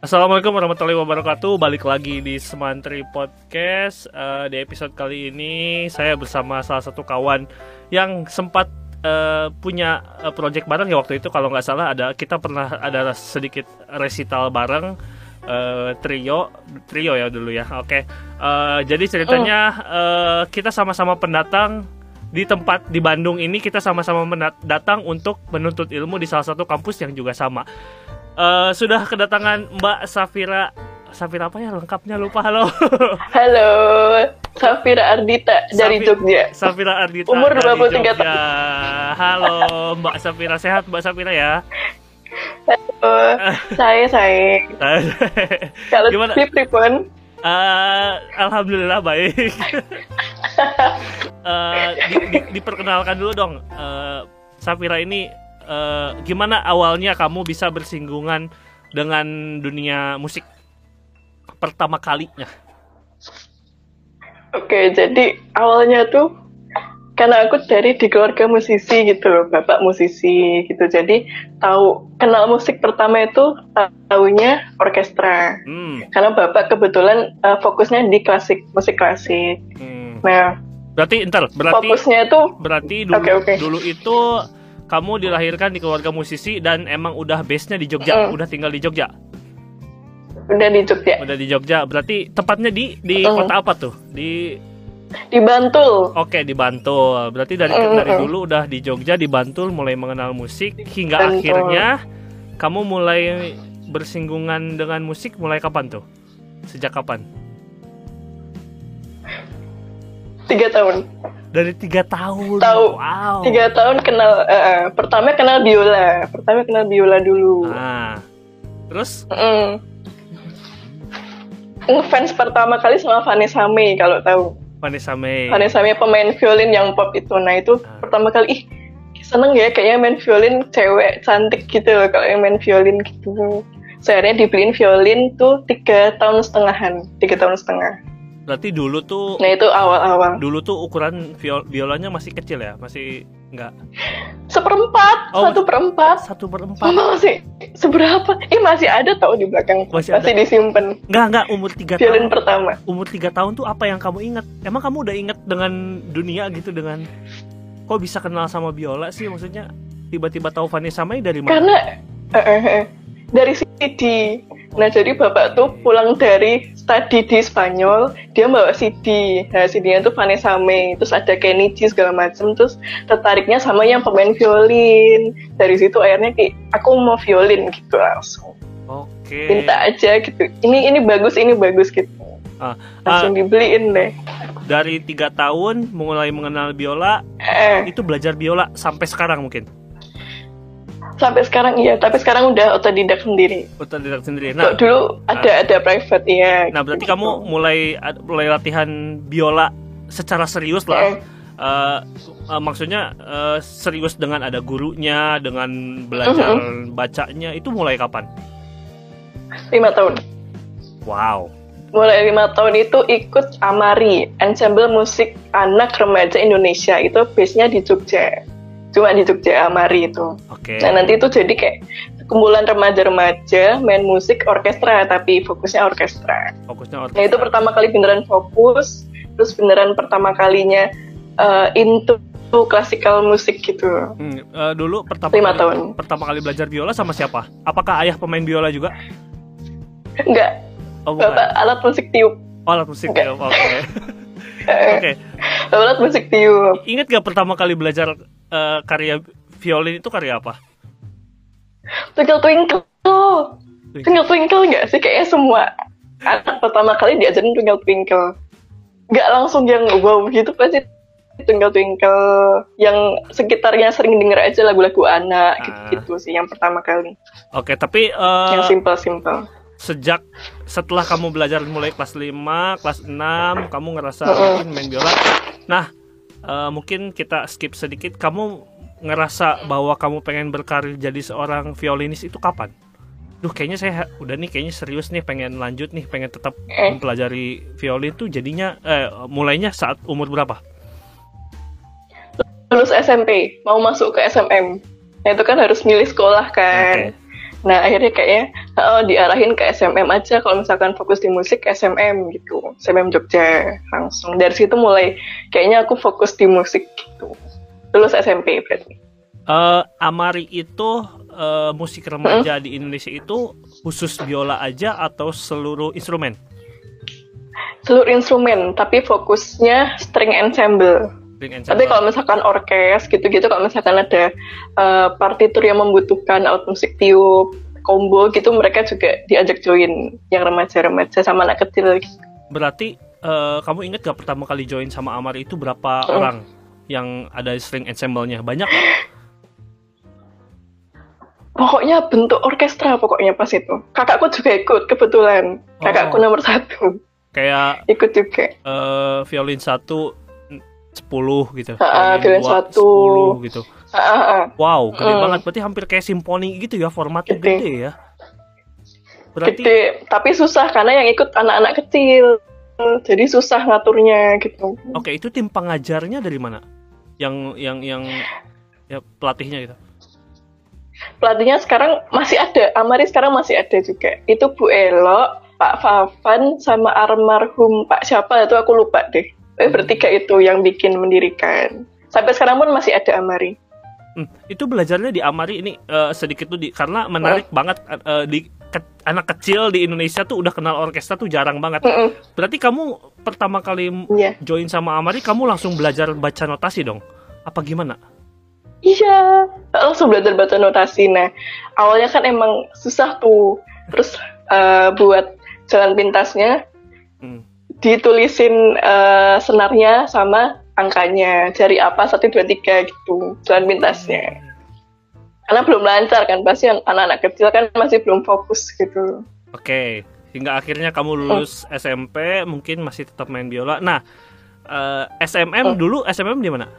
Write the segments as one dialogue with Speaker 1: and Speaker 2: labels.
Speaker 1: Assalamualaikum warahmatullahi wabarakatuh. Balik lagi di Semantri Podcast. Uh, di episode kali ini saya bersama salah satu kawan yang sempat uh, punya uh, project bareng ya waktu itu kalau nggak salah ada kita pernah ada sedikit resital bareng uh, trio trio ya dulu ya. Oke. Okay. Uh, jadi ceritanya uh, kita sama-sama pendatang di tempat di Bandung ini kita sama-sama datang untuk menuntut ilmu di salah satu kampus yang juga sama uh, sudah kedatangan Mbak Safira. Safira apa ya? Lengkapnya lupa halo.
Speaker 2: Halo Safira Ardita dari Jogja.
Speaker 1: Safira Ardita
Speaker 2: umur 23 tahun
Speaker 1: halo Mbak Safira. Sehat Mbak Safira ya?
Speaker 2: Halo saya saya kalau gimana? pun
Speaker 1: Uh, Alhamdulillah baik. uh, di, di, diperkenalkan dulu dong, uh, Safira ini uh, gimana awalnya kamu bisa bersinggungan dengan dunia musik pertama kalinya?
Speaker 2: Oke, jadi awalnya tuh karena aku dari di keluarga musisi gitu loh, bapak musisi gitu. Jadi tahu kenal musik pertama itu tahunya orkestra. Hmm. Karena bapak kebetulan uh, fokusnya di klasik, musik klasik. Hmm.
Speaker 1: Nah, berarti entar, berarti
Speaker 2: fokusnya itu
Speaker 1: berarti dulu okay, okay. dulu itu kamu dilahirkan di keluarga musisi dan emang udah base-nya di Jogja, mm. udah tinggal di Jogja.
Speaker 2: Udah di Jogja.
Speaker 1: Udah di Jogja. Berarti tepatnya di di mm. kota apa tuh? Di
Speaker 2: di Bantul.
Speaker 1: Oke, di Bantul. Berarti dari mm. dari dulu udah di Jogja, di Bantul mulai mengenal musik hingga Bantul. akhirnya kamu mulai bersinggungan dengan musik mulai kapan tuh? Sejak kapan?
Speaker 2: Tiga tahun
Speaker 1: dari tiga tahun.
Speaker 2: Tahu. Wow. tiga tahun kenal uh, pertama kenal biola. Pertama kenal biola dulu. Ah.
Speaker 1: Terus?
Speaker 2: Mm. ngefans pertama kali sama Vanessa May kalau tahu.
Speaker 1: Vanessa May
Speaker 2: Vanessa May pemain violin yang pop itu. Nah itu ah. pertama kali ih seneng ya kayaknya main violin cewek cantik gitu. Loh kalau yang main violin gitu. Saya dibeliin violin tuh tiga tahun setengahan. Tiga tahun setengah
Speaker 1: Berarti dulu tuh
Speaker 2: Nah, itu awal-awal.
Speaker 1: Dulu tuh ukuran viol biolanya masih kecil ya, masih enggak
Speaker 2: seperempat, oh, satu perempat.
Speaker 1: Satu perempat.
Speaker 2: Oh, masih seberapa? Eh masih ada tau di belakang. Masih, masih disimpan.
Speaker 1: Enggak enggak umur tiga
Speaker 2: tahun. Violin pertama.
Speaker 1: Umur tiga tahun tuh apa yang kamu ingat? Emang kamu udah ingat dengan dunia gitu dengan kok bisa kenal sama biola sih maksudnya tiba-tiba tahu Vanessa May dari mana?
Speaker 2: Karena uh, uh, uh, dari CD Nah jadi bapak tuh pulang dari studi di Spanyol, dia bawa CD. Nah CD-nya tuh Vanessa May, terus ada Kenny G segala macem, terus tertariknya sama yang pemain violin. Dari situ akhirnya kayak aku mau violin gitu langsung.
Speaker 1: Oke. Okay.
Speaker 2: Minta aja gitu. Ini ini bagus, ini bagus gitu. Ah, langsung ah, dibeliin deh.
Speaker 1: Dari tiga tahun mulai mengenal biola, eh. itu belajar biola sampai sekarang mungkin
Speaker 2: sampai sekarang iya tapi sekarang udah otodidak sendiri.
Speaker 1: Otodidak sendiri.
Speaker 2: Nah dulu ada uh, ada private ya
Speaker 1: nah berarti gitu. kamu mulai mulai latihan biola secara serius lah. Uh, uh, maksudnya uh, serius dengan ada gurunya dengan belajar uh -huh. bacanya itu mulai kapan?
Speaker 2: Lima tahun.
Speaker 1: Wow.
Speaker 2: Mulai lima tahun itu ikut Amari ensemble musik anak remaja Indonesia. Itu base nya di Jogja cuma di Jogja Amari itu.
Speaker 1: Oke. Okay.
Speaker 2: Nah nanti itu jadi kayak kumpulan remaja-remaja main musik orkestra tapi fokusnya orkestra.
Speaker 1: Fokusnya orkestra.
Speaker 2: Nah itu pertama kali beneran fokus, terus beneran pertama kalinya uh, into klasikal musik gitu.
Speaker 1: Hmm, uh, dulu pertama
Speaker 2: lima
Speaker 1: kali,
Speaker 2: tahun.
Speaker 1: Pertama kali belajar biola sama siapa? Apakah ayah pemain biola juga?
Speaker 2: Enggak. Oh, Bapak alat musik tiup.
Speaker 1: Oh, alat musik tiup. Oke. Okay. Oke.
Speaker 2: okay. Alat musik tiup.
Speaker 1: Ingat gak pertama kali belajar uh, karya violin itu karya apa?
Speaker 2: Twinkle Twinkle. Twinkle Twinkle nggak sih? Kayaknya semua anak pertama kali diajarin Twinkle Twinkle. Nggak langsung yang wow gitu pasti Twinkle Twinkle yang sekitarnya sering denger aja lagu-lagu anak ah. gitu-gitu sih yang pertama kali.
Speaker 1: Oke, tapi uh,
Speaker 2: yang simple-simple.
Speaker 1: Sejak setelah kamu belajar mulai kelas 5, kelas 6, kamu ngerasa uh -uh. main biola. Nah, uh, mungkin kita skip sedikit. Kamu ngerasa bahwa kamu pengen berkarir jadi seorang violinis itu kapan? Duh, kayaknya saya udah nih kayaknya serius nih pengen lanjut nih, pengen tetap eh. mempelajari violin tuh jadinya eh, mulainya saat umur berapa?
Speaker 2: Lulus SMP, mau masuk ke SMM. Nah, itu kan harus milih sekolah kan. Okay. Nah akhirnya kayaknya oh, diarahin ke SMM aja kalau misalkan fokus di musik SMM gitu, SMM Jogja langsung. Dari situ mulai kayaknya aku fokus di musik gitu. Lulus SMP berarti.
Speaker 1: Uh, Amari itu uh, musik remaja hmm? di Indonesia itu khusus biola aja atau seluruh instrumen?
Speaker 2: Seluruh instrumen, tapi fokusnya string ensemble. Tapi kalau misalkan orkes gitu-gitu, kalau misalkan ada uh, partitur yang membutuhkan alat musik tiup, combo gitu, mereka juga diajak join yang remaja-remaja sama anak kecil.
Speaker 1: Berarti uh, kamu ingat gak pertama kali join sama Amar itu berapa hmm. orang yang ada string ensemble-nya? Banyak gak?
Speaker 2: Pokoknya bentuk orkestra pokoknya pas itu. Kakakku juga ikut kebetulan. Kakakku oh. nomor satu.
Speaker 1: Kayak
Speaker 2: ikut juga.
Speaker 1: Uh, violin satu 10 gitu.
Speaker 2: Heeh, uh, satu.
Speaker 1: 10 gitu.
Speaker 2: Uh, uh,
Speaker 1: Wow, gede uh. banget. Berarti hampir kayak simfoni gitu ya, formatnya gede, gede ya.
Speaker 2: Berarti gede, tapi susah karena yang ikut anak-anak kecil. Jadi susah ngaturnya gitu.
Speaker 1: Oke, itu tim pengajarnya dari mana? Yang yang yang ya pelatihnya gitu.
Speaker 2: Pelatihnya sekarang masih ada, Amari sekarang masih ada juga. Itu Bu Elo, Pak Fafan sama almarhum Pak siapa itu aku lupa deh eh, bertiga itu yang bikin mendirikan sampai sekarang pun masih ada Amari
Speaker 1: hmm, itu belajarnya di Amari ini uh, sedikit tuh di karena menarik oh. banget uh, di ke, anak kecil di Indonesia tuh udah kenal orkestra tuh jarang banget mm -mm. berarti kamu pertama kali yeah. join sama Amari kamu langsung belajar baca notasi dong apa gimana
Speaker 2: Iya, langsung belajar baca notasi. Nah, awalnya kan emang susah tuh. Terus uh, buat jalan pintasnya, hmm ditulisin uh, senarnya sama angkanya jari apa satu dua tiga gitu jalan pintasnya karena belum lancar kan pasti anak-anak kecil kan masih belum fokus gitu.
Speaker 1: Oke hingga akhirnya kamu lulus oh. SMP mungkin masih tetap main biola. Nah uh, eh, SMM oh. dulu SMM di mana?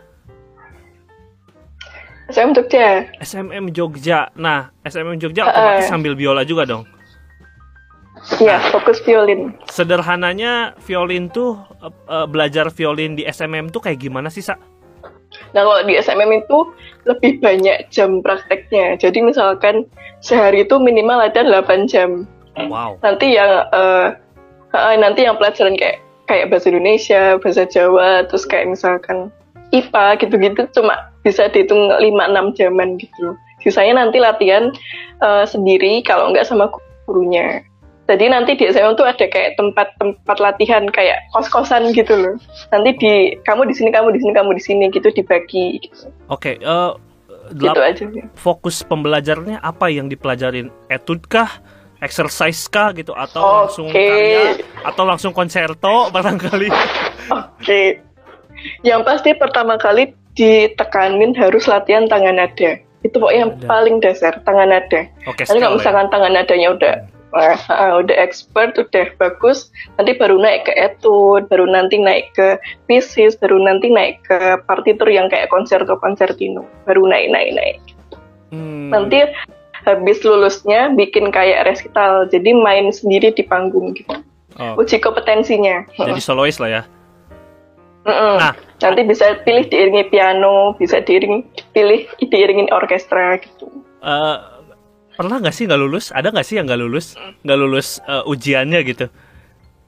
Speaker 2: SMM Jogja.
Speaker 1: SMM Jogja. Nah SMM Jogja otomatis uh, sambil biola juga dong
Speaker 2: Iya, fokus violin.
Speaker 1: Sederhananya violin tuh uh, belajar violin di SMM tuh kayak gimana sih, Sa?
Speaker 2: Nah, kalau di SMM itu lebih banyak jam prakteknya. Jadi misalkan sehari itu minimal ada 8 jam.
Speaker 1: Wow.
Speaker 2: Nanti yang uh, uh, nanti yang pelajaran kayak kayak bahasa Indonesia, bahasa Jawa, terus kayak misalkan IPA gitu-gitu cuma bisa dihitung 5 6 jaman gitu. Sisanya nanti latihan uh, sendiri kalau nggak sama gurunya. Jadi nanti di SMA tuh ada kayak tempat-tempat latihan kayak kos-kosan gitu loh. Nanti di kamu di sini, kamu di sini, kamu di sini gitu dibagi. Gitu.
Speaker 1: Oke, okay, uh, eh, gitu aja. Ya. Fokus pembelajarannya apa yang dipelajarin? Etude kah? Exercise kah gitu atau okay. langsung karya atau langsung konserto barangkali?
Speaker 2: Oke. Okay. Yang pasti pertama kali ditekanin harus latihan tangan nada. Itu pokoknya yang paling dasar tangan nada. Okay, Nanti kalau misalkan ya? tangan nadanya udah Wah, uh, udah expert, udah bagus, nanti baru naik ke etude, baru nanti naik ke pieces, baru nanti naik ke partitur yang kayak konserto konsertino, baru naik naik naik. Hmm. Nanti habis lulusnya bikin kayak resital, jadi main sendiri di panggung gitu. Oh. Uji kompetensinya.
Speaker 1: Jadi solois lah ya.
Speaker 2: Mm -mm. Nah, nanti bisa pilih diiringi piano, bisa diiringi pilih diiringin orkestra gitu.
Speaker 1: Uh, pernah nggak sih nggak lulus? Ada nggak sih yang nggak lulus? Nggak lulus uh, ujiannya gitu?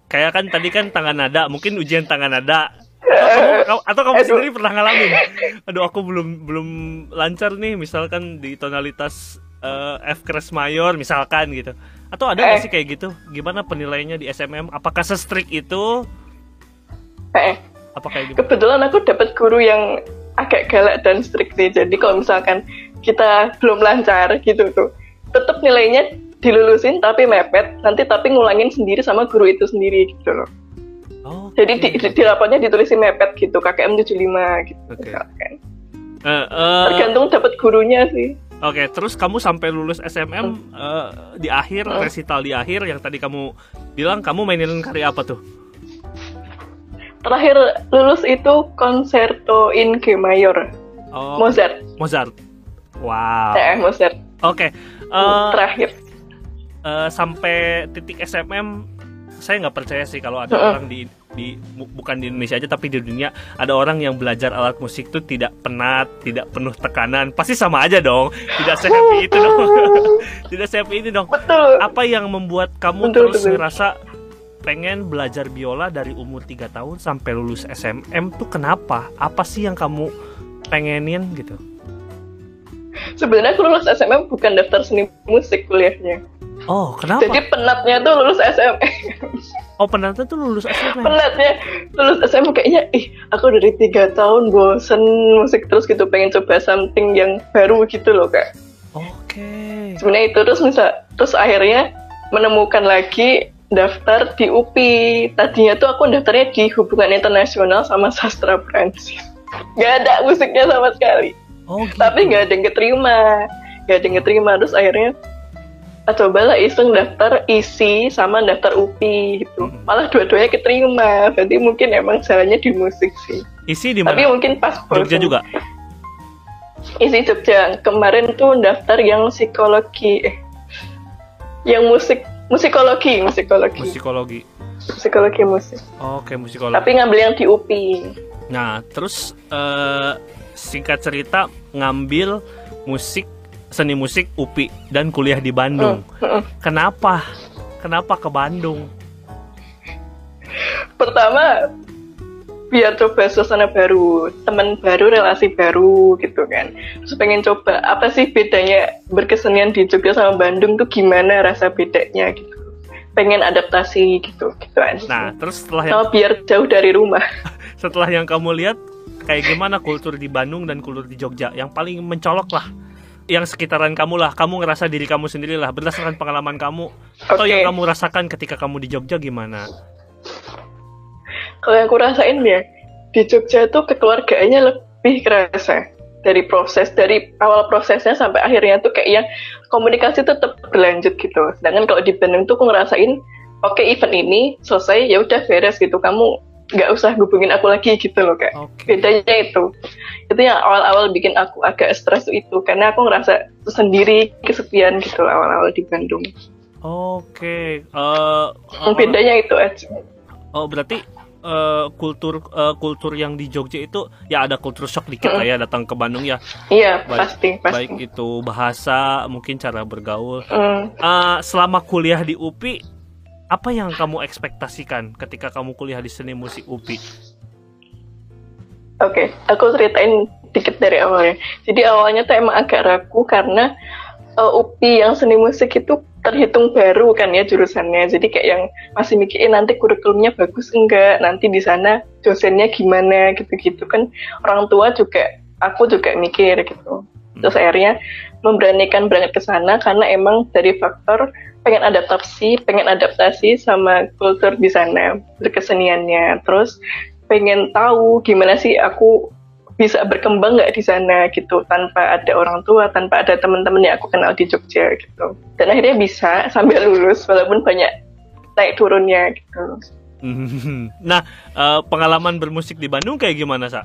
Speaker 1: Kayak kan tadi kan tangan nada mungkin ujian tangan nada. Atau kamu, atau kamu sendiri pernah ngalamin? Aduh aku belum belum lancar nih misalkan di tonalitas uh, F keras mayor misalkan gitu. Atau ada nggak eh. sih kayak gitu? Gimana penilaiannya di SMM apakah se-strict itu?
Speaker 2: Eh. apa kayak gitu kebetulan aku dapat guru yang agak galak dan strict sih jadi kalau misalkan kita belum lancar gitu tuh tetap nilainya dilulusin tapi mepet nanti tapi ngulangin sendiri sama guru itu sendiri gitu loh oh, jadi di, di, di ditulisin mepet gitu KKM 75 gitu okay. uh, uh, tergantung dapat gurunya sih
Speaker 1: Oke, okay, terus kamu sampai lulus SMM hmm. uh, di akhir hmm. resital di akhir yang tadi kamu bilang kamu mainin karya apa tuh?
Speaker 2: Terakhir lulus itu konserto in G mayor. Oh, Mozart.
Speaker 1: Mozart. Wow.
Speaker 2: Eh, Mozart.
Speaker 1: Oke. Okay. Uh, terakhir. Uh, sampai titik SMM saya nggak percaya sih kalau ada uh -uh. orang di di bu- bukan di Indonesia aja tapi di dunia ada orang yang belajar alat musik tuh tidak penat, tidak penuh tekanan. Pasti sama aja dong. Tidak sehappy itu dong. tidak sehappy ini dong.
Speaker 2: Betul.
Speaker 1: Apa yang membuat kamu
Speaker 2: Betul,
Speaker 1: terus
Speaker 2: betul.
Speaker 1: ngerasa pengen belajar biola dari umur 3 tahun sampai lulus SMM tuh kenapa? Apa sih yang kamu pengenin gitu?
Speaker 2: Sebenarnya aku lulus SMM bukan daftar seni musik kuliahnya.
Speaker 1: Oh, kenapa?
Speaker 2: Jadi penatnya tuh lulus SMM.
Speaker 1: Oh, penatnya tuh lulus SMM.
Speaker 2: penatnya lulus SMM kayaknya ih aku dari tiga tahun bosen musik terus gitu pengen coba something yang baru gitu loh kak.
Speaker 1: Oke.
Speaker 2: Sebenarnya itu terus misal terus akhirnya menemukan lagi daftar di UPI. Tadinya tuh aku daftarnya di hubungan internasional sama sastra Prancis. Gak ada musiknya sama sekali.
Speaker 1: Oh, gitu.
Speaker 2: Tapi nggak ada yang keterima. Nggak ada yang keterima. Terus akhirnya ah, cobalah iseng daftar isi sama daftar UPI gitu.
Speaker 1: Hmm.
Speaker 2: Malah dua-duanya keterima. Berarti mungkin emang jalannya di musik sih.
Speaker 1: Isi di
Speaker 2: Tapi
Speaker 1: mana?
Speaker 2: mungkin pas
Speaker 1: Jogja juga.
Speaker 2: Isi Jogja. Kemarin tuh daftar yang psikologi. Eh, yang musik musikologi, musikologi,
Speaker 1: Musikologi.
Speaker 2: musikologi musik.
Speaker 1: Oke, musikologi.
Speaker 2: Tapi ngambil yang di UPI.
Speaker 1: Nah, terus eh, singkat cerita ngambil musik seni musik UPI dan kuliah di Bandung.
Speaker 2: Mm.
Speaker 1: Kenapa? Kenapa ke Bandung?
Speaker 2: Pertama biar coba suasana baru, teman baru, relasi baru gitu kan. Terus pengen coba apa sih bedanya berkesenian di Jogja sama Bandung tuh gimana rasa bedanya gitu. Pengen adaptasi gitu gitu aja.
Speaker 1: Nah, terus setelah yang
Speaker 2: sama biar jauh dari rumah.
Speaker 1: setelah yang kamu lihat kayak gimana kultur di Bandung dan kultur di Jogja? Yang paling mencolok lah. Yang sekitaran kamu lah. Kamu ngerasa diri kamu sendiri lah. Berdasarkan pengalaman kamu. Atau
Speaker 2: Oke.
Speaker 1: yang kamu rasakan ketika kamu di Jogja gimana?
Speaker 2: Kalau yang aku rasain ya di Jogja tuh kekeluargaannya lebih kerasa. Dari proses dari awal prosesnya sampai akhirnya tuh kayak yang komunikasi tetap berlanjut gitu. Sedangkan kalau di Bandung tuh aku ngerasain oke event ini selesai ya udah beres gitu. Kamu nggak usah hubungin aku lagi gitu loh kak.
Speaker 1: oke
Speaker 2: Bedanya itu itu yang awal-awal bikin aku agak stres itu karena aku ngerasa sendiri kesepian gitu awal-awal di Bandung.
Speaker 1: oke Eh,
Speaker 2: Bedanya itu aja.
Speaker 1: oh berarti eh, kultur eh, kultur yang di Jogja itu ya ada kultur shock dikit lah ya datang ke Bandung ya
Speaker 2: Iya
Speaker 1: Baik-
Speaker 2: pasti pasti.
Speaker 1: baik itu bahasa mungkin cara bergaul
Speaker 2: Hmm.
Speaker 1: Eh, selama kuliah di UPI apa yang kamu ekspektasikan ketika kamu kuliah di seni musik UPI
Speaker 2: Oke, aku ceritain dikit dari awalnya. Jadi awalnya tuh emang agak ragu karena uh, UPI yang seni musik itu terhitung baru kan ya jurusannya. Jadi kayak yang masih mikirin nanti kurikulumnya bagus enggak, nanti di sana dosennya gimana gitu-gitu kan. Orang tua juga, aku juga mikir gitu. Terus akhirnya memberanikan berangkat ke sana karena emang dari faktor pengen adaptasi, pengen adaptasi sama kultur di sana, berkeseniannya. Terus pengen tahu gimana sih aku bisa berkembang nggak di sana gitu. Tanpa ada orang tua tanpa ada teman-teman yang aku kenal di Jogja gitu. Dan akhirnya bisa sambil lulus walaupun banyak naik turunnya gitu.
Speaker 1: Nah eh, pengalaman bermusik di Bandung kayak gimana sa?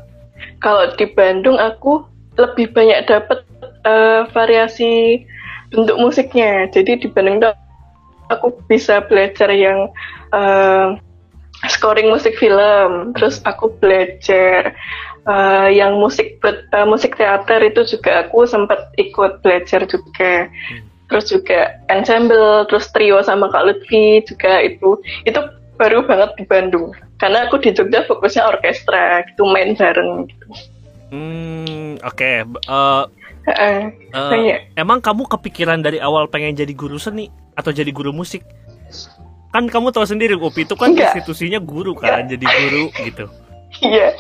Speaker 2: Kalau di Bandung aku lebih banyak dapat eh, variasi bentuk musiknya. Jadi di Bandung tuh aku bisa belajar yang eh, scoring musik film. Terus aku belajar eh, yang musik eh, musik teater itu juga aku sempat ikut belajar juga. Terus juga ensemble terus trio sama Kak Lutfi juga itu. Itu baru banget di Bandung. Karena aku di Jogja fokusnya orkestra gitu main bareng gitu.
Speaker 1: Hmm oke. B- eh,
Speaker 2: Banyak.
Speaker 1: emang kamu kepikiran dari awal pengen jadi guru seni atau jadi guru musik? Kan kamu tahu sendiri UPI itu kan
Speaker 2: Enggak.
Speaker 1: institusinya guru kan jadi guru gitu.
Speaker 2: Iya.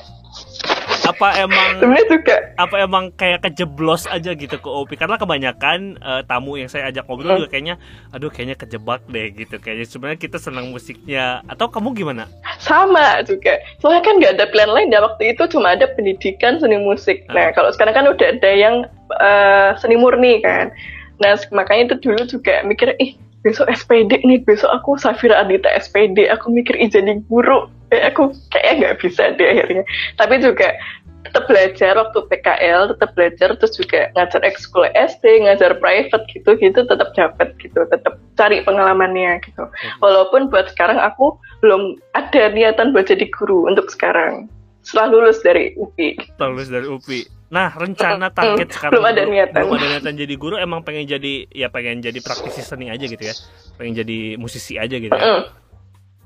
Speaker 1: Apa emang
Speaker 2: sebenarnya juga
Speaker 1: apa emang kayak kejeblos aja gitu ke OP karena kebanyakan eh, tamu yang saya ajak ngobrol juga kayaknya aduh kayaknya kejebak deh gitu. Kayaknya sebenarnya kita senang musiknya. Atau kamu gimana?
Speaker 2: Sama juga soalnya kan nggak ada pilihan lain ya waktu itu cuma ada pendidikan seni musik. Nah kalau sekarang kan udah ada yang eh, seni murni kan. Nah makanya itu dulu juga mikir ih besok SPD nih besok aku Safira Adita SPD aku mikir ih jadi guru. Eh, aku kayaknya nggak bisa deh akhirnya. Tapi juga tetap belajar waktu PKL tetap belajar terus juga ngajar ekskul SD ngajar private gitu gitu tetap dapat gitu tetap cari pengalamannya gitu. Walaupun buat sekarang aku belum ada niatan buat jadi guru untuk sekarang. Setelah lulus dari UPI
Speaker 1: setelah lulus dari UPI nah rencana target sekarang
Speaker 2: belum ada niatan
Speaker 1: belum ada niatan jadi guru emang pengen jadi ya pengen jadi praktisi seni aja gitu ya pengen jadi musisi aja gitu ya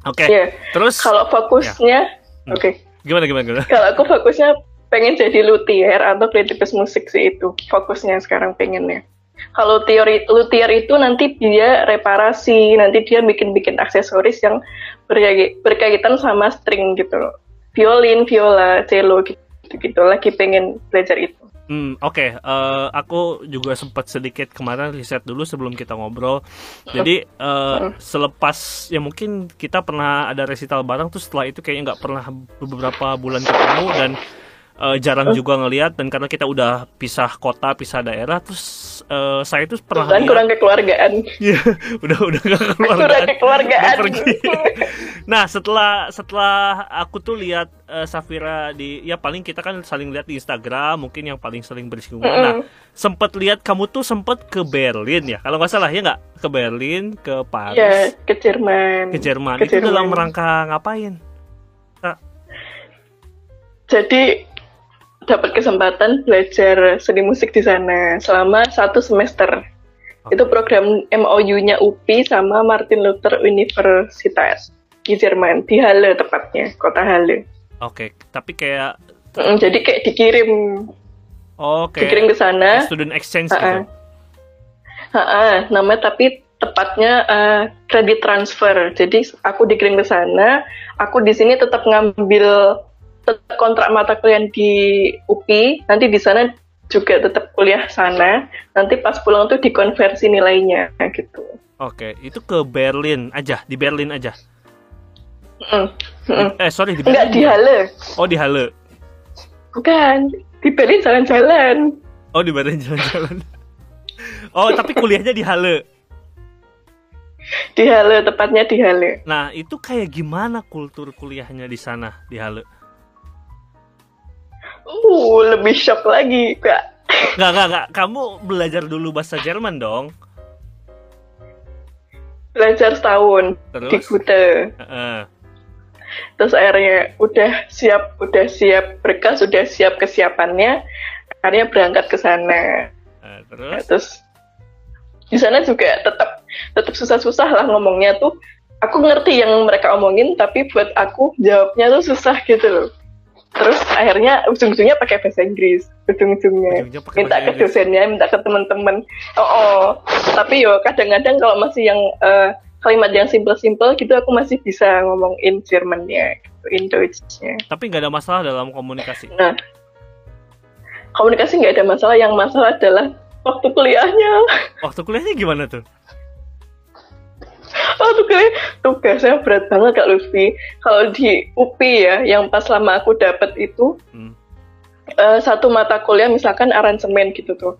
Speaker 1: oke okay.
Speaker 2: yeah.
Speaker 1: terus
Speaker 2: kalau fokusnya ya. oke okay.
Speaker 1: gimana gimana gimana
Speaker 2: kalau aku fokusnya pengen jadi luthier atau kreatifis musik sih itu fokusnya sekarang pengennya. Kalau teori luthier itu nanti dia reparasi, nanti dia bikin-bikin aksesoris yang berkaitan sama string gitu loh. Violin, viola, cello gitu, gitu. Lagi pengen belajar itu.
Speaker 1: Hmm, oke. Okay. Uh, eh, aku juga sempat sedikit kemarin riset dulu sebelum kita ngobrol. Jadi uh, selepas ya mungkin kita pernah ada resital bareng tuh setelah itu kayaknya nggak pernah beberapa bulan ketemu dan uh, jarang juga ngelihat dan karena kita udah pisah kota pisah daerah terus uh, saya tuh pernah
Speaker 2: dan kurang kekeluargaan.
Speaker 1: Iya udah udah gak keluargaan.
Speaker 2: Kurang kekeluargaan.
Speaker 1: pergi. nah setelah setelah aku tuh lihat uh, Safira di ya paling kita kan saling lihat di Instagram mungkin yang paling sering bersinggungan. Mm -hmm. nah sempet lihat kamu tuh sempet ke Berlin ya? Kalau nggak salah ya nggak? Ke Berlin ke Paris?
Speaker 2: Ya, ke Jerman.
Speaker 1: Ke Jerman. Ke itu Jerman. dalam rangka ngapain? Nah.
Speaker 2: jadi dapat kesempatan belajar seni musik di sana selama satu semester. Okay. Itu program MOU-nya UPI sama Martin Luther Universitas di Jerman, di Halle tepatnya, kota Halle.
Speaker 1: Oke, okay. tapi kayak
Speaker 2: mm, jadi kayak dikirim.
Speaker 1: Oh, okay.
Speaker 2: dikirim ke sana.
Speaker 1: Student exchange uh -uh. gitu.
Speaker 2: Uh namanya tapi tepatnya uh, kredit transfer. Jadi aku dikirim ke sana, aku di sini tetap ngambil kontrak mata kuliah di UPI, nanti di sana juga tetap kuliah sana. Nanti pas pulang tuh dikonversi nilainya gitu.
Speaker 1: Oke, itu ke Berlin aja, di Berlin aja.
Speaker 2: Mm. Mm.
Speaker 1: Eh sorry di Berlin.
Speaker 2: Enggak di Halle.
Speaker 1: Oh di Halle.
Speaker 2: Bukan, di Berlin jalan-jalan.
Speaker 1: Oh di Berlin jalan-jalan. oh tapi kuliahnya di Halle.
Speaker 2: Di Halle, tepatnya di Halle.
Speaker 1: Nah itu kayak gimana kultur kuliahnya di sana di Halle?
Speaker 2: Uh, lebih shock lagi, Kak.
Speaker 1: Gak, gak, gak. Kamu belajar dulu bahasa Jerman dong?
Speaker 2: Belajar setahun Terus? di Gute. Uh. Terus akhirnya udah siap, udah siap berkas, udah siap kesiapannya. Akhirnya berangkat ke sana.
Speaker 1: Uh, terus? Ya,
Speaker 2: terus di sana juga tetap tetap susah-susah lah ngomongnya tuh. Aku ngerti yang mereka omongin, tapi buat aku jawabnya tuh susah gitu loh terus akhirnya ujung-ujungnya pakai bahasa Inggris. Ujung-ujungnya. Minta ke dosennya minta ke teman-teman. Oh, oh. Tapi yo kadang-kadang kalau masih yang uh, kalimat yang simple-simple gitu aku masih bisa ngomong in Jermannya gitu, in Deutschnya.
Speaker 1: Tapi nggak ada masalah dalam komunikasi.
Speaker 2: Nah. Komunikasi nggak ada masalah yang masalah adalah waktu kuliahnya.
Speaker 1: Waktu kuliahnya gimana tuh
Speaker 2: oh tugas tugasnya berat banget kak Lutfi kalau di UPI ya yang pas lama aku dapat itu hmm. uh, satu mata kuliah misalkan aransemen gitu tuh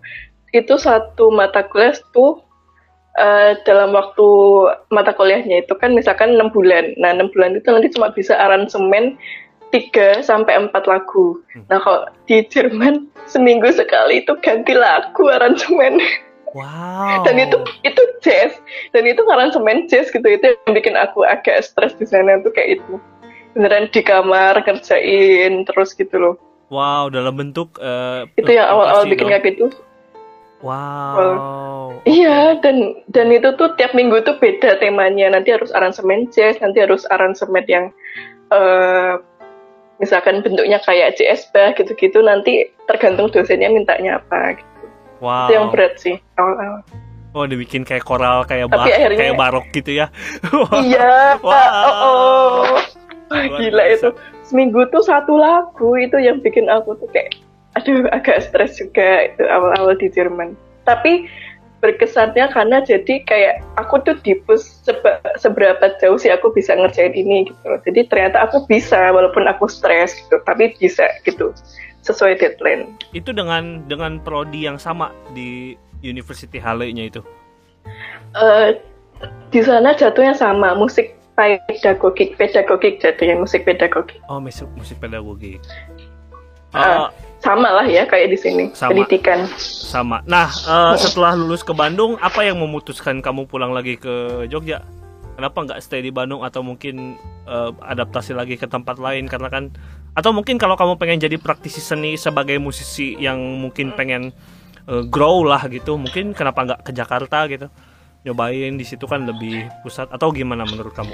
Speaker 2: itu satu mata kuliah tuh uh, dalam waktu mata kuliahnya itu kan misalkan enam bulan nah enam bulan itu nanti cuma bisa aransemen tiga sampai empat lagu. Hmm. Nah kalau di Jerman seminggu sekali itu ganti lagu aransemen.
Speaker 1: Wow.
Speaker 2: Dan itu itu jazz dan itu semen jazz gitu itu yang bikin aku agak stres di sana tuh kayak itu beneran di kamar kerjain terus gitu loh.
Speaker 1: Wow, dalam bentuk uh,
Speaker 2: itu yang awal-awal bikin kayak gitu.
Speaker 1: Wow.
Speaker 2: Well, iya dan dan itu tuh tiap minggu tuh beda temanya. Nanti harus aransemen jazz, nanti harus aransemen yang uh, misalkan bentuknya kayak JSB gitu-gitu. Nanti tergantung dosennya mintanya apa. Gitu.
Speaker 1: Wow.
Speaker 2: Itu yang berat sih awal-awal.
Speaker 1: Oh, dibikin kayak koral kayak bar akhirnya, kayak barok gitu ya.
Speaker 2: iya. wow. Oh, oh. Gila itu. Seminggu tuh satu lagu itu yang bikin aku tuh kayak aduh agak stres juga itu awal-awal di Jerman. Tapi berkesannya karena jadi kayak aku tuh dipus seba, seberapa jauh sih aku bisa ngerjain ini gitu Jadi ternyata aku bisa walaupun aku stres gitu, tapi bisa gitu sesuai deadline.
Speaker 1: Itu dengan dengan prodi yang sama di University Halle-nya itu?
Speaker 2: Uh, di sana jatuhnya sama, musik pedagogik, pedagogik jatuhnya musik pedagogik.
Speaker 1: Oh, musik musik pedagogik.
Speaker 2: Uh, sama lah ya kayak di sini
Speaker 1: sama.
Speaker 2: pendidikan
Speaker 1: sama nah uh, setelah lulus ke Bandung apa yang memutuskan kamu pulang lagi ke Jogja kenapa nggak stay di Bandung atau mungkin uh, adaptasi lagi ke tempat lain karena kan atau mungkin kalau kamu pengen jadi praktisi seni sebagai musisi yang mungkin pengen uh, grow lah gitu mungkin kenapa nggak ke Jakarta gitu nyobain di situ kan lebih pusat atau gimana menurut kamu?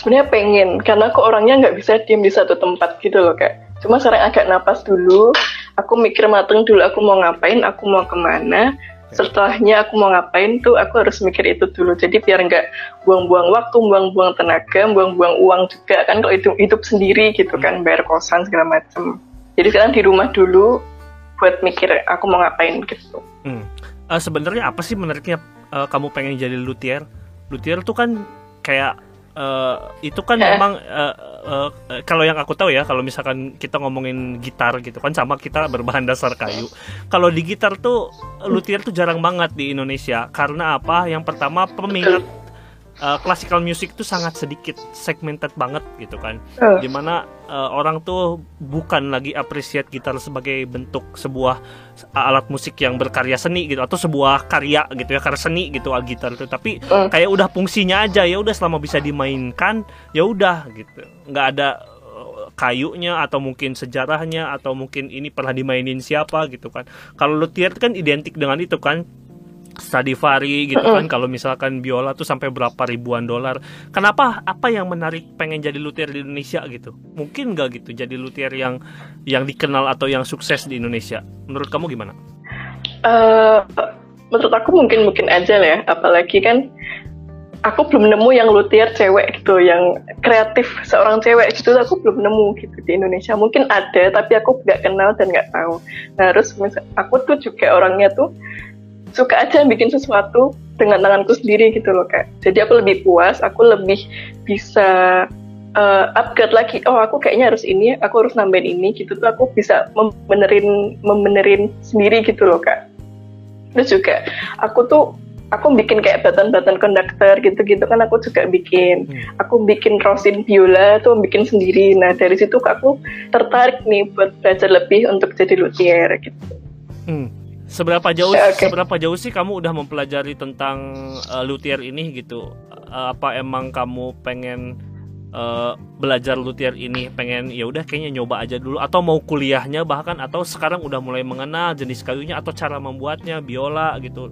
Speaker 2: Sebenarnya pengen karena aku orangnya nggak bisa diem di satu tempat gitu loh kak cuma sekarang agak napas dulu aku mikir mateng dulu aku mau ngapain aku mau ke mana setelahnya aku mau ngapain tuh? Aku harus mikir itu dulu. Jadi biar nggak buang-buang waktu buang-buang tenaga buang-buang uang juga kan kalau itu hidup sendiri gitu kan bayar kosan segala macam jadi sekarang di rumah dulu buat mikir aku mau ngapain gitu.
Speaker 1: Hmm. uh, sebenarnya apa sih menariknya uh, kamu pengen jadi luthier? Luthier tuh kan kayak uh, itu kan eh. memang uh, uh, uh, kalau yang aku tahu ya kalau misalkan kita ngomongin gitar gitu kan sama kita berbahan dasar kayu. Kalau di gitar tuh luthier tuh jarang banget di Indonesia. Karena apa? Yang pertama peminat uh, classical music tuh sangat sedikit segmented banget gitu kan. Uh. di mana uh, orang tuh bukan lagi appreciate gitar sebagai bentuk sebuah alat musik yang berkarya seni gitu atau sebuah karya gitu ya karya seni gitu al gitar itu. Tapi uh. kayak udah fungsinya aja ya udah selama bisa dimainkan ya udah gitu. Nggak ada kayunya atau mungkin sejarahnya atau mungkin ini pernah dimainin siapa gitu kan. Kalau luthier kan identik dengan itu kan Stradivari gitu kan kalau misalkan biola tuh sampai berapa ribuan dolar. Kenapa apa yang menarik pengen jadi luthier di Indonesia gitu? Mungkin nggak gitu jadi luthier yang yang dikenal atau yang sukses di Indonesia. Menurut kamu gimana?
Speaker 2: Uh, menurut aku mungkin mungkin aja lah ya. Apalagi kan aku belum nemu yang luthier cewek gitu yang kreatif seorang cewek gitu aku belum nemu gitu di Indonesia. Mungkin ada tapi aku nggak kenal dan nggak tahu. Nah terus aku tuh juga orangnya tuh suka aja bikin sesuatu dengan tanganku sendiri gitu loh kak jadi aku lebih puas aku lebih bisa uh, upgrade lagi oh aku kayaknya harus ini aku harus nambahin ini gitu tuh aku bisa membenerin membenerin sendiri gitu loh kak terus juga aku tuh aku bikin kayak button-button konduktor gitu-gitu kan aku juga bikin. Hmm. Aku bikin rosin biola tuh bikin sendiri. Nah dari situ aku tertarik nih buat belajar lebih untuk jadi luthier gitu.
Speaker 1: Hmm. Seberapa jauh okay. seberapa jauh sih kamu udah mempelajari tentang uh, luthier ini gitu? Uh, apa emang kamu pengen uh, belajar luthier ini pengen ya udah kayaknya nyoba aja dulu atau mau kuliahnya bahkan atau sekarang udah mulai mengenal jenis kayunya atau cara membuatnya biola gitu.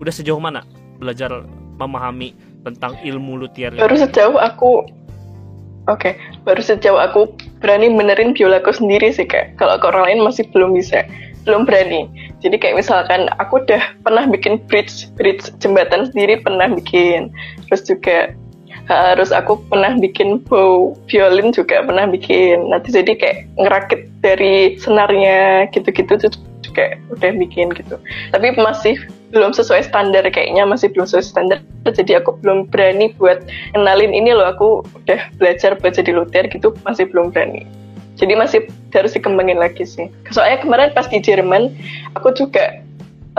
Speaker 1: Udah sejauh mana belajar memahami tentang ilmu luthier?
Speaker 2: Baru sejauh aku Oke, okay. baru sejauh aku berani benerin biolaku sendiri sih kak. Kalau ke orang lain masih belum bisa belum berani. Jadi kayak misalkan aku udah pernah bikin bridge, bridge jembatan sendiri pernah bikin. Terus juga harus aku pernah bikin bow violin juga pernah bikin. Nanti jadi kayak ngerakit dari senarnya gitu-gitu juga udah bikin gitu. Tapi masih belum sesuai standar kayaknya masih belum sesuai standar. Jadi aku belum berani buat kenalin ini loh aku udah belajar buat jadi luthier gitu masih belum berani jadi masih harus dikembangin lagi sih. Soalnya kemarin pas di Jerman aku juga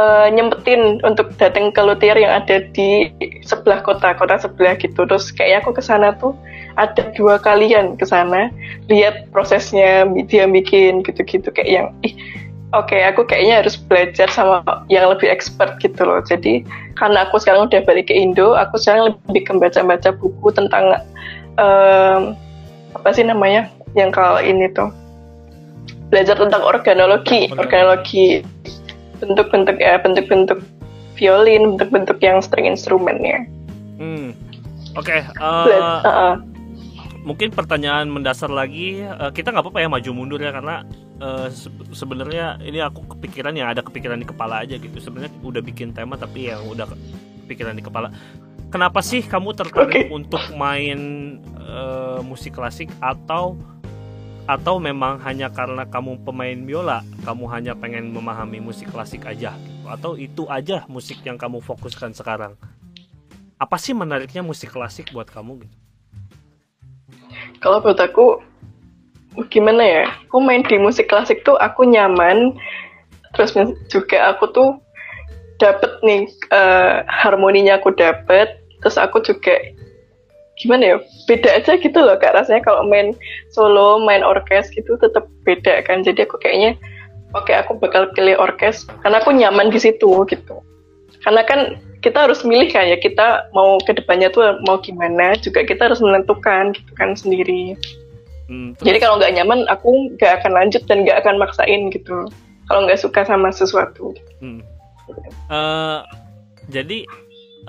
Speaker 2: uh, nyempetin untuk datang ke luthier yang ada di sebelah kota kota sebelah gitu. Terus kayaknya aku ke sana tuh ada dua kalian ke sana. Lihat prosesnya dia bikin gitu-gitu kayak yang ih oke okay, aku kayaknya harus belajar sama yang lebih expert gitu loh. Jadi karena aku sekarang udah balik ke Indo aku sekarang lebih ke baca-baca buku tentang um, apa sih namanya yang kalau ini tuh belajar tentang organologi, organologi bentuk-bentuk ya bentuk-bentuk violin, bentuk-bentuk yang string instrumennya.
Speaker 1: Hmm. Oke. Okay, uh, uh, uh. Mungkin pertanyaan mendasar lagi, uh, kita nggak apa-apa ya maju mundur ya karena uh, se sebenarnya ini aku kepikiran ya ada kepikiran di kepala aja gitu. Sebenarnya udah bikin tema tapi yang udah kepikiran di kepala. Kenapa sih kamu tertarik okay. untuk main uh, musik klasik atau atau memang hanya karena kamu pemain biola kamu hanya pengen memahami musik klasik aja? Gitu? atau itu aja musik yang kamu fokuskan sekarang? Apa sih menariknya musik klasik buat kamu gitu?
Speaker 2: Kalau buat aku gimana ya? Aku main di musik klasik tuh aku nyaman. Terus juga aku tuh dapet nih uh, harmoninya aku dapet. Terus aku juga gimana ya? Beda aja gitu loh kak. Rasanya kalau main solo main orkes gitu tetap beda kan. Jadi aku kayaknya oke okay, aku bakal pilih orkes karena aku nyaman di situ gitu. Karena kan kita harus milih kan ya kita mau ke depannya tuh mau gimana juga kita harus menentukan gitu kan sendiri. Hmm, jadi kalau nggak nyaman aku nggak akan lanjut dan nggak akan maksain gitu. Kalau nggak suka sama sesuatu. Hmm.
Speaker 1: uh, jadi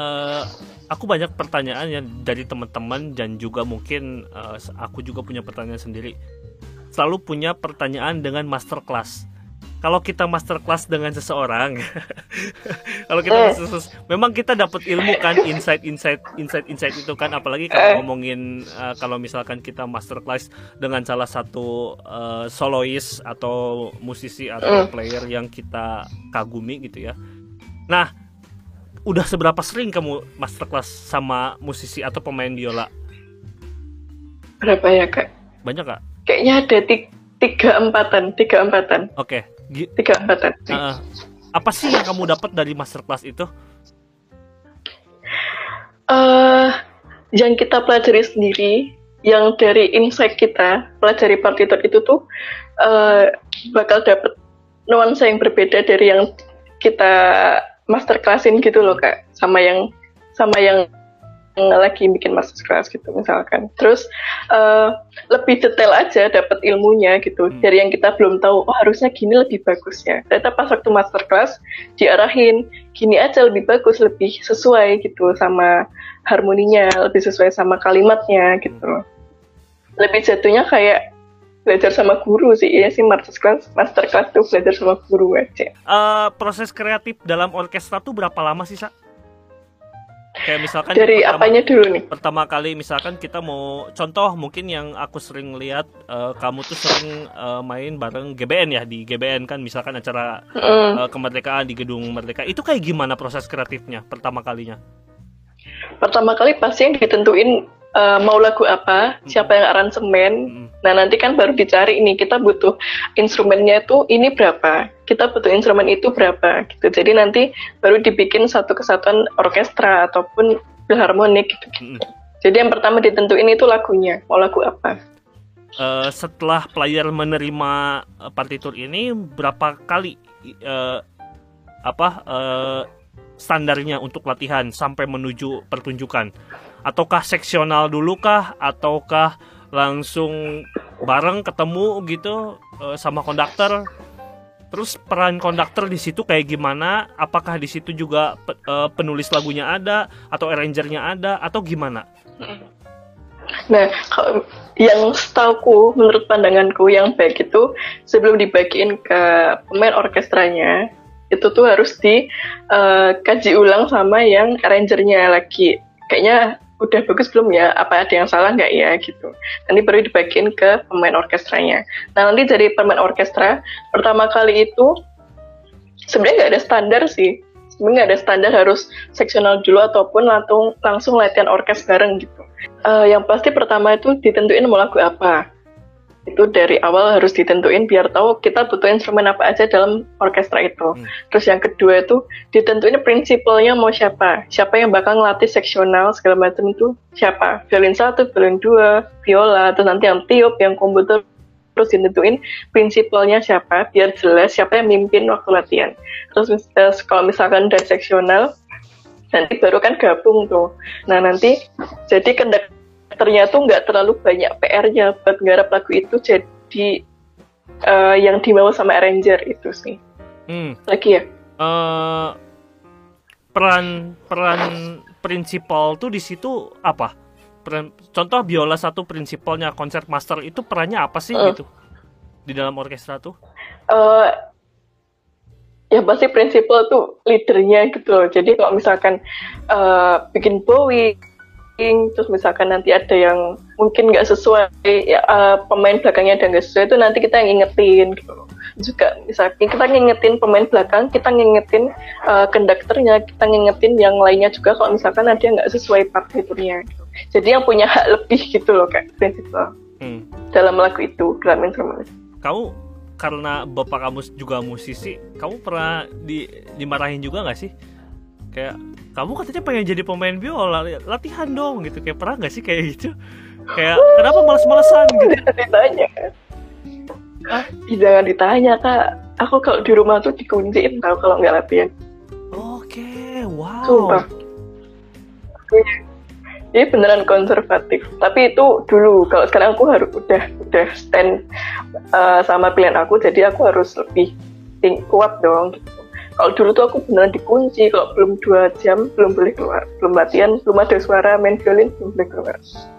Speaker 1: uh, aku banyak pertanyaan yang dari teman-teman dan juga mungkin uh, aku juga punya pertanyaan sendiri. Selalu punya pertanyaan dengan masterclass. Kalau kita masterclass dengan seseorang, kalau kita khusus, memang kita dapat ilmu kan, insight, insight, insight, insight itu kan, apalagi kalau eh. ngomongin uh, kalau misalkan kita masterclass dengan salah satu uh, solois atau musisi atau player yang kita kagumi gitu ya. Nah, udah seberapa sering kamu masterclass sama musisi atau pemain biola?
Speaker 2: Berapa ya kak?
Speaker 1: Banyak kak?
Speaker 2: Kayaknya ada tiga empatan, tiga empatan.
Speaker 1: Oke.
Speaker 2: Okay. Tiga empatan.
Speaker 1: Uh, apa sih yang kamu dapat dari masterclass itu?
Speaker 2: Uh, yang kita pelajari sendiri, yang dari insight kita pelajari partitur itu tuh uh, bakal dapat nuansa yang berbeda dari yang kita masterclassin gitu loh kak sama yang sama yang lagi bikin masterclass gitu misalkan terus uh, lebih detail aja dapat ilmunya gitu hmm. dari yang kita belum tahu oh harusnya gini lebih bagus ya ternyata pas waktu masterclass diarahin gini aja lebih bagus lebih sesuai gitu sama harmoninya lebih sesuai sama kalimatnya gitu hmm. lebih jatuhnya kayak belajar sama guru sih. Ya sih master class master class tuh belajar sama guru aja.
Speaker 1: Uh, proses kreatif dalam orkestra tuh berapa lama sih sa? Kayak misalkan
Speaker 2: dari pertama, apanya dulu nih?
Speaker 1: pertama kali misalkan kita mau contoh mungkin yang aku sering lihat uh, kamu tuh sering uh, main bareng GBN ya di GBN kan misalkan acara mm. uh, kemerdekaan di gedung merdeka. Itu kayak gimana proses kreatifnya pertama kalinya?
Speaker 2: Pertama kali pasti yang ditentuin uh, mau lagu apa, siapa yang aransemen. Nah nanti kan baru dicari ini kita butuh instrumennya itu ini berapa, kita butuh instrumen itu berapa gitu. Jadi nanti baru dibikin satu kesatuan orkestra ataupun filharmonik gitu. -gitu. Jadi yang pertama ditentuin itu lagunya, mau lagu apa.
Speaker 1: Uh, setelah player menerima partitur ini berapa kali uh, apa uh, standarnya untuk latihan sampai menuju pertunjukan? Ataukah seksional dulu kah? Ataukah langsung bareng ketemu gitu uh, sama konduktor? Terus peran konduktor di situ kayak gimana? Apakah di situ juga uh, penulis lagunya ada atau arrangernya ada atau gimana?
Speaker 2: Nah, yang setauku menurut pandanganku yang baik itu sebelum dibagiin ke pemain orkestranya itu tuh harus dikaji uh, ulang sama yang arrangernya lagi kayaknya udah bagus belum ya? Apa ada yang salah nggak ya gitu. Nanti baru dibagiin ke pemain orkestranya. Nah nanti dari pemain orkestra pertama kali itu sebenarnya nggak ada standar sih. Sebenarnya nggak ada standar harus seksional dulu ataupun langsung langsung latihan orkes bareng gitu. Uh, yang pasti pertama itu ditentuin mau lagu apa itu dari awal harus ditentuin biar tahu kita butuh instrumen apa aja dalam orkestra itu. Hmm. Terus yang kedua itu ditentuin prinsipalnya mau siapa, siapa yang bakal ngelatih seksional segala macam itu siapa, violin satu, violin dua, viola, terus nanti yang tiup, yang komputer, terus ditentuin prinsipalnya siapa, biar jelas siapa yang mimpin waktu latihan. Terus uh, kalau misalkan dari seksional, nanti baru kan gabung tuh. Nah nanti jadi ternyata nggak terlalu banyak PR-nya buat nggarap lagu itu jadi uh, yang dibawa sama arranger itu sih. Hmm. Lagi ya? Uh,
Speaker 1: peran peran prinsipal tuh di situ apa? Peran, contoh biola satu prinsipalnya konser master itu perannya apa sih uh. gitu di dalam orkestra tuh? Uh,
Speaker 2: ya pasti prinsipal tuh leadernya gitu loh. Jadi kalau misalkan uh, bikin Bowie terus misalkan nanti ada yang mungkin nggak sesuai ya, uh, pemain belakangnya ada nggak sesuai itu nanti kita yang ingetin gitu juga misalkan kita ngingetin pemain belakang kita ngingetin uh, konduktornya kita ngingetin yang lainnya juga kalau misalkan ada yang nggak sesuai partiturnya gitu. jadi yang punya hak lebih gitu loh kayak prinsipal hmm. dalam lagu itu dalam instrumen
Speaker 1: kamu karena bapak kamu juga musisi kamu pernah di dimarahin juga nggak sih kayak kamu katanya pengen jadi pemain biola latihan dong gitu kayak pernah nggak sih kayak gitu kayak kenapa males-malesan gitu
Speaker 2: Jangan ditanya. Ih, Jangan ditanya kak. Aku kalau di rumah tuh dikunciin tau kalau nggak latihan.
Speaker 1: oke wow
Speaker 2: Sumpah. Jadi beneran konservatif. Tapi itu dulu. Kalau sekarang aku harus udah udah stand uh, sama pilihan aku. Jadi aku harus lebih ting- kuat dong. Gitu. Kalau dulu tuh aku beneran dikunci. Kalau belum dua jam belum boleh keluar. Belum latihan, belum ada suara main violin belum boleh keluar.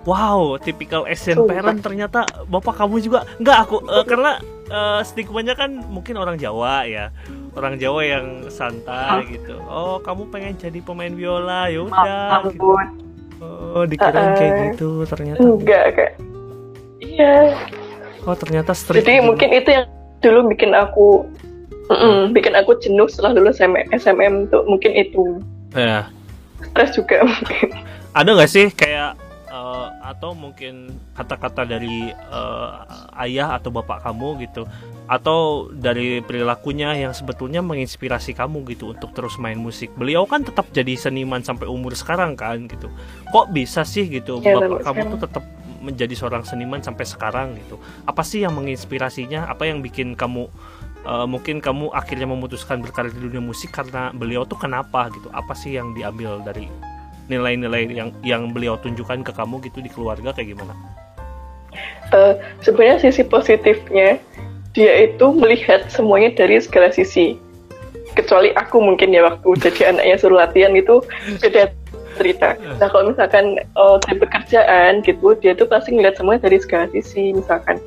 Speaker 1: Wow, typical Asian
Speaker 2: Sumpah.
Speaker 1: parent ternyata bapak kamu juga nggak aku eh, karena eh, stigmanya kan mungkin orang Jawa ya orang Jawa yang santai
Speaker 2: Hah?
Speaker 1: gitu. Oh kamu pengen jadi pemain biola ya udah. gitu. Oh dikirain kayak
Speaker 2: Eh,
Speaker 1: gitu ternyata.
Speaker 2: Enggak kak. Iya.
Speaker 1: Oh ternyata strict.
Speaker 2: Jadi
Speaker 1: gitu.
Speaker 2: mungkin itu yang dulu bikin aku Mm-mm, bikin aku jenuh setelah lulus SM SMM tuh mungkin itu.
Speaker 1: Ya.
Speaker 2: stres juga mungkin.
Speaker 1: Ada nggak sih kayak eh, atau mungkin kata-kata dari eh, ayah atau bapak kamu gitu? Atau dari perilakunya yang sebetulnya menginspirasi kamu gitu untuk terus main musik? Beliau kan tetap jadi seniman sampai umur sekarang kan gitu. Kok bisa sih gitu
Speaker 2: Ya,
Speaker 1: bapak kamu
Speaker 2: sekarang.
Speaker 1: tuh tetap menjadi seorang seniman sampai sekarang gitu? Apa sih yang menginspirasinya? Apa yang bikin kamu eh, mungkin kamu akhirnya memutuskan berkarir di dunia musik karena beliau tuh kenapa gitu apa sih yang diambil dari nilai-nilai yang yang beliau tunjukkan ke kamu gitu di keluarga kayak gimana?
Speaker 2: Eh, sebenarnya sisi positifnya dia itu melihat semuanya dari segala sisi kecuali aku mungkin ya waktu jadi anaknya suruh latihan itu beda cerita. Nah kalau misalkan eh, dari pekerjaan gitu dia tuh pasti ngeliat semuanya dari segala sisi misalkan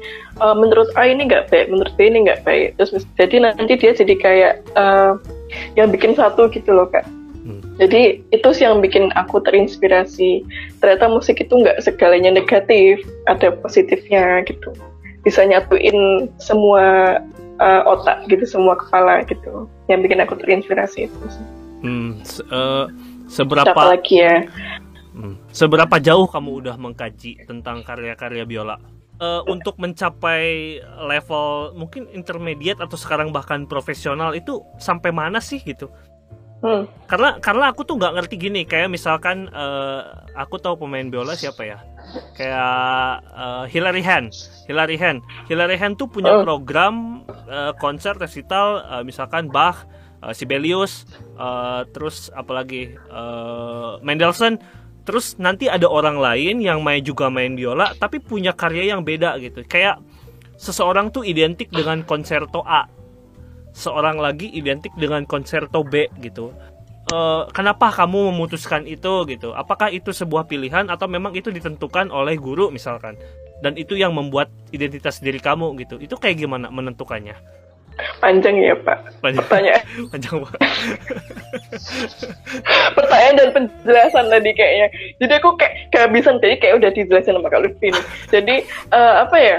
Speaker 2: eh, menurut A ini nggak baik menurut B ini nggak baik. Terus jadi nanti dia jadi kayak eh, yang bikin satu gitu loh kak.
Speaker 1: Hmm.
Speaker 2: jadi itu sih yang bikin aku terinspirasi. Ternyata musik itu nggak segalanya negatif ada positifnya gitu. Bisa nyatuin semua uh, otak gitu semua kepala gitu yang bikin aku terinspirasi itu sih.
Speaker 1: Hmm, eh,
Speaker 2: Siapa
Speaker 1: seberapa
Speaker 2: lagi ya
Speaker 1: hmm, seberapa jauh kamu udah mengkaji tentang karya-karya biola? Eh, untuk mencapai level mungkin intermediate atau sekarang bahkan profesional itu sampai mana sih gitu?
Speaker 2: hmm.
Speaker 1: Karena karena aku tuh nggak ngerti gini kayak misalkan eh, aku tahu pemain biola siapa ya? Kayak eh, Hilary Hand. Hilary Hand. Hilary Hand tuh punya
Speaker 2: Oh.
Speaker 1: program eh, konser resital eh, misalkan Bach, eh, Sibelius, eh, terus apalagi eh, Mendelssohn. Terus nanti ada orang lain yang main juga main biola tapi punya karya yang beda gitu. Kayak seseorang tuh identik dengan konserto A. Seorang lagi identik dengan konserto B gitu. Eh, kenapa kamu memutuskan itu gitu? Apakah itu sebuah pilihan atau memang itu ditentukan oleh guru misalkan? Dan itu yang membuat identitas diri kamu gitu. Itu kayak gimana menentukannya?
Speaker 2: Panjang ya pak
Speaker 1: Panjang,
Speaker 2: pertanyaan
Speaker 1: panjang banget.
Speaker 2: pertanyaan dan penjelasan tadi kayaknya jadi aku kayak kehabisan jadi kayak udah dijelasin sama Kak Lutfi nih. jadi eh, apa ya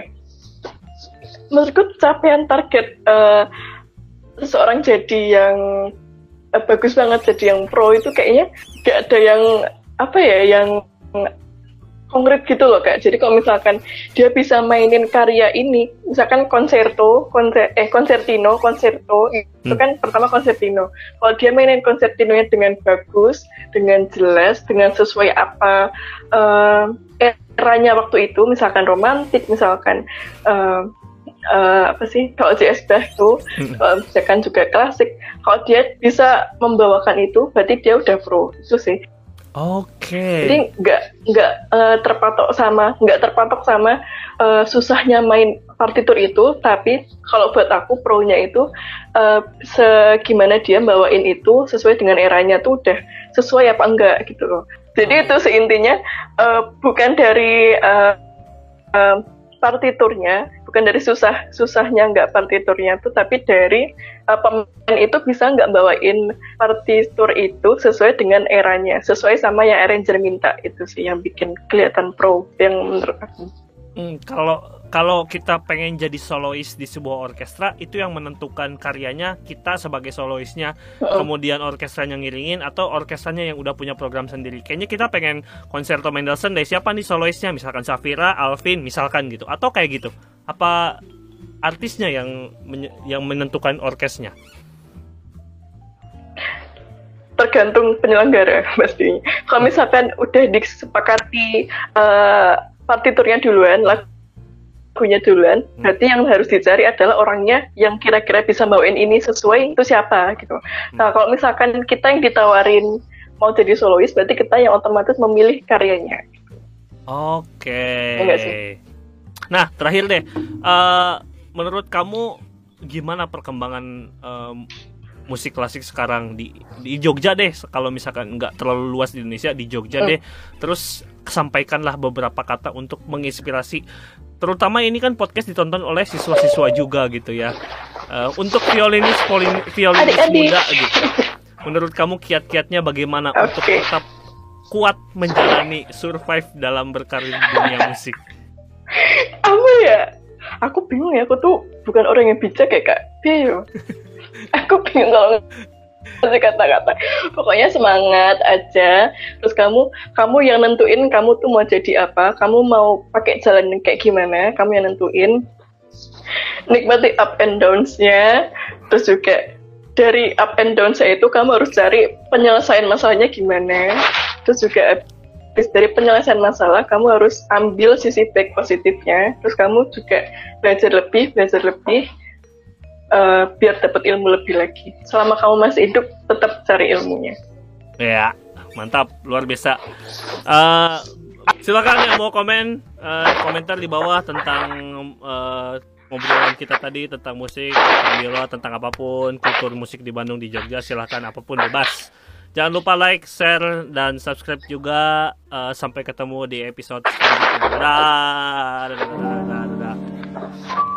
Speaker 2: menurutku capaian target eh, seseorang jadi yang eh, bagus banget jadi yang pro itu kayaknya gak ada yang apa ya yang konkret gitu loh kak. Jadi kalau misalkan dia bisa mainin karya ini, misalkan konserto, konser, eh konsertino, konserto itu
Speaker 1: Hmm.
Speaker 2: kan pertama konsertino. Kalau dia mainin konsertinonya dengan bagus, dengan jelas, dengan sesuai apa eh, eranya waktu itu, misalkan romantik, misalkan eh, eh, apa sih kalau JS Bach tuh kalau misalkan juga klasik kalau dia bisa membawakan itu berarti dia udah pro itu sih
Speaker 1: Oke.
Speaker 2: jadi nggak nggak eh, terpatok sama nggak terpatok sama eh, susahnya main partitur itu tapi kalau buat aku pro-nya itu eh, segimana dia bawain itu sesuai dengan eranya tuh udah sesuai apa enggak gitu loh jadi itu seintinya eh, bukan dari eh, eh, partiturnya bukan dari susah susahnya nggak partiturnya tuh tapi dari eh, pemain itu bisa nggak bawain partitur itu sesuai dengan eranya sesuai sama yang arranger minta. Itu sih yang bikin kelihatan pro yang menurut aku.
Speaker 1: Hmm, kalau kalau kita pengen jadi solois di sebuah orkestra itu yang menentukan karyanya kita sebagai soloisnya
Speaker 2: Heeh.
Speaker 1: kemudian orkestranya ngiringin atau orkestranya yang udah punya program sendiri. Kayaknya kita pengen konserto Mendelssohn dari siapa nih soloisnya misalkan Safira Alvin misalkan gitu. Atau kayak gitu. Apa artisnya yang menye- yang menentukan orkesnya
Speaker 2: tergantung penyelenggara pasti. Kalau misalkan udah disepakati uh, partiturnya duluan, lagunya duluan, hmm. berarti yang harus dicari adalah orangnya yang kira-kira bisa bawain ini sesuai itu siapa gitu. Hmm. Nah kalau misalkan kita yang ditawarin mau jadi solois, berarti kita yang otomatis memilih karyanya.
Speaker 1: Oke. Okay. Nah terakhir deh, uh, menurut kamu gimana perkembangan um, musik klasik sekarang di di Jogja deh? Kalau misalkan nggak terlalu luas di Indonesia di Jogja deh. Terus sampaikanlah beberapa kata untuk menginspirasi. Terutama ini kan podcast ditonton oleh siswa-siswa juga gitu ya. Uh, untuk violinis violinis muda gitu. Menurut kamu kiat-kiatnya bagaimana okay. untuk tetap kuat menjalani survive dalam berkarir di dunia musik?
Speaker 2: Apa ya aku bingung ya aku tuh bukan orang yang bijak ya kak. Bio aku bingung kalau masih kata-kata. Pokoknya semangat aja. Terus kamu kamu yang nentuin kamu tuh mau jadi apa kamu mau pakai jalan kayak gimana kamu yang nentuin. Nikmati up and downs-nya. Terus juga dari up and downs itu kamu harus cari penyelesaian masalahnya gimana. Terus juga habis dari penyelesaian masalah kamu harus ambil sisi baik positifnya terus kamu juga belajar lebih belajar lebih uh, biar dapat ilmu lebih lagi. Selama kamu masih hidup, tetap cari ilmunya.
Speaker 1: Ya, mantap, luar biasa. Uh, silakan yang mau komen, uh, komentar di bawah tentang uh, ngobrolan kita tadi tentang musik, tentang biola, tentang apa pun, kultur musik di Bandung, di Jogja, silahkan apa pun bebas. Jangan lupa like, share, dan subscribe juga. Uh, sampai ketemu di episode selanjutnya. Dadah, dadah, dadah, dadah.